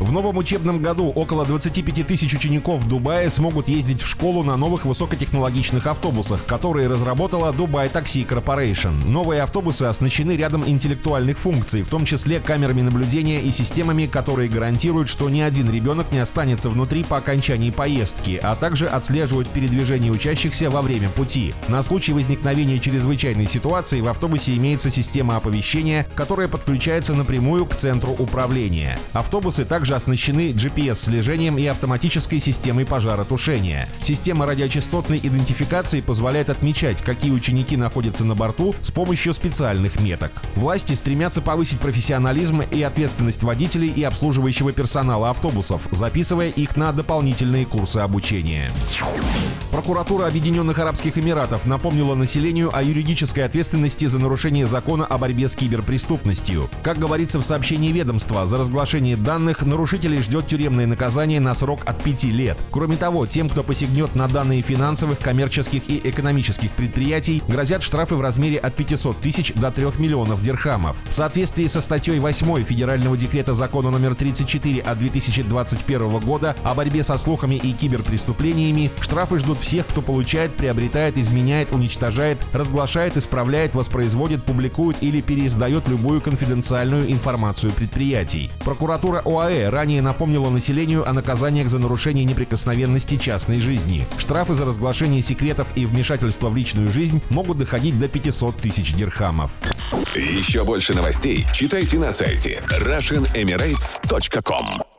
В новом учебном году около 25 тысяч учеников Дубая смогут ездить в школу на новых высокотехнологичных автобусах, которые разработала Dubai Taxi Corporation. Новые автобусы оснащены рядом интеллектуальных функций, в том числе камерами наблюдения и системами, которые гарантируют, что ни один ребенок не останется внутри по окончании поездки, а также отслеживают передвижение учащихся во время пути. На случай возникновения чрезвычайной ситуации в автобусе имеется система оповещения, которая подключается напрямую к центру управления. Автобусы также также оснащены GPS-слежением и автоматической системой пожаротушения. Система радиочастотной идентификации позволяет отмечать, какие ученики находятся на борту с помощью специальных меток. Власти стремятся повысить профессионализм и ответственность водителей и обслуживающего персонала автобусов, записывая их на дополнительные курсы обучения. Прокуратура Объединенных Арабских Эмиратов напомнила населению о юридической ответственности за нарушение закона о борьбе с киберпреступностью. Как говорится в сообщении ведомства, за разглашение данных нарушителей ждет тюремное наказание на срок от 5 лет. Кроме того, тем, кто посягнет на данные финансовых, коммерческих и экономических предприятий, грозят штрафы в размере от 500 тысяч до 3 миллионов дирхамов. В соответствии со статьей 8 Федерального декрета закона номер 34 от 2021 года о борьбе со слухами и киберпреступлениями, штрафы ждут всех, кто получает, приобретает, изменяет, уничтожает, разглашает, исправляет, воспроизводит, публикует или переиздает любую конфиденциальную информацию предприятий. Прокуратура ОАЭ ранее напомнила населению о наказаниях за нарушение неприкосновенности частной жизни. Штрафы за разглашение секретов и вмешательство в личную жизнь могут доходить до 500 тысяч дирхамов. Еще больше новостей читайте на сайте RussianEmirates.com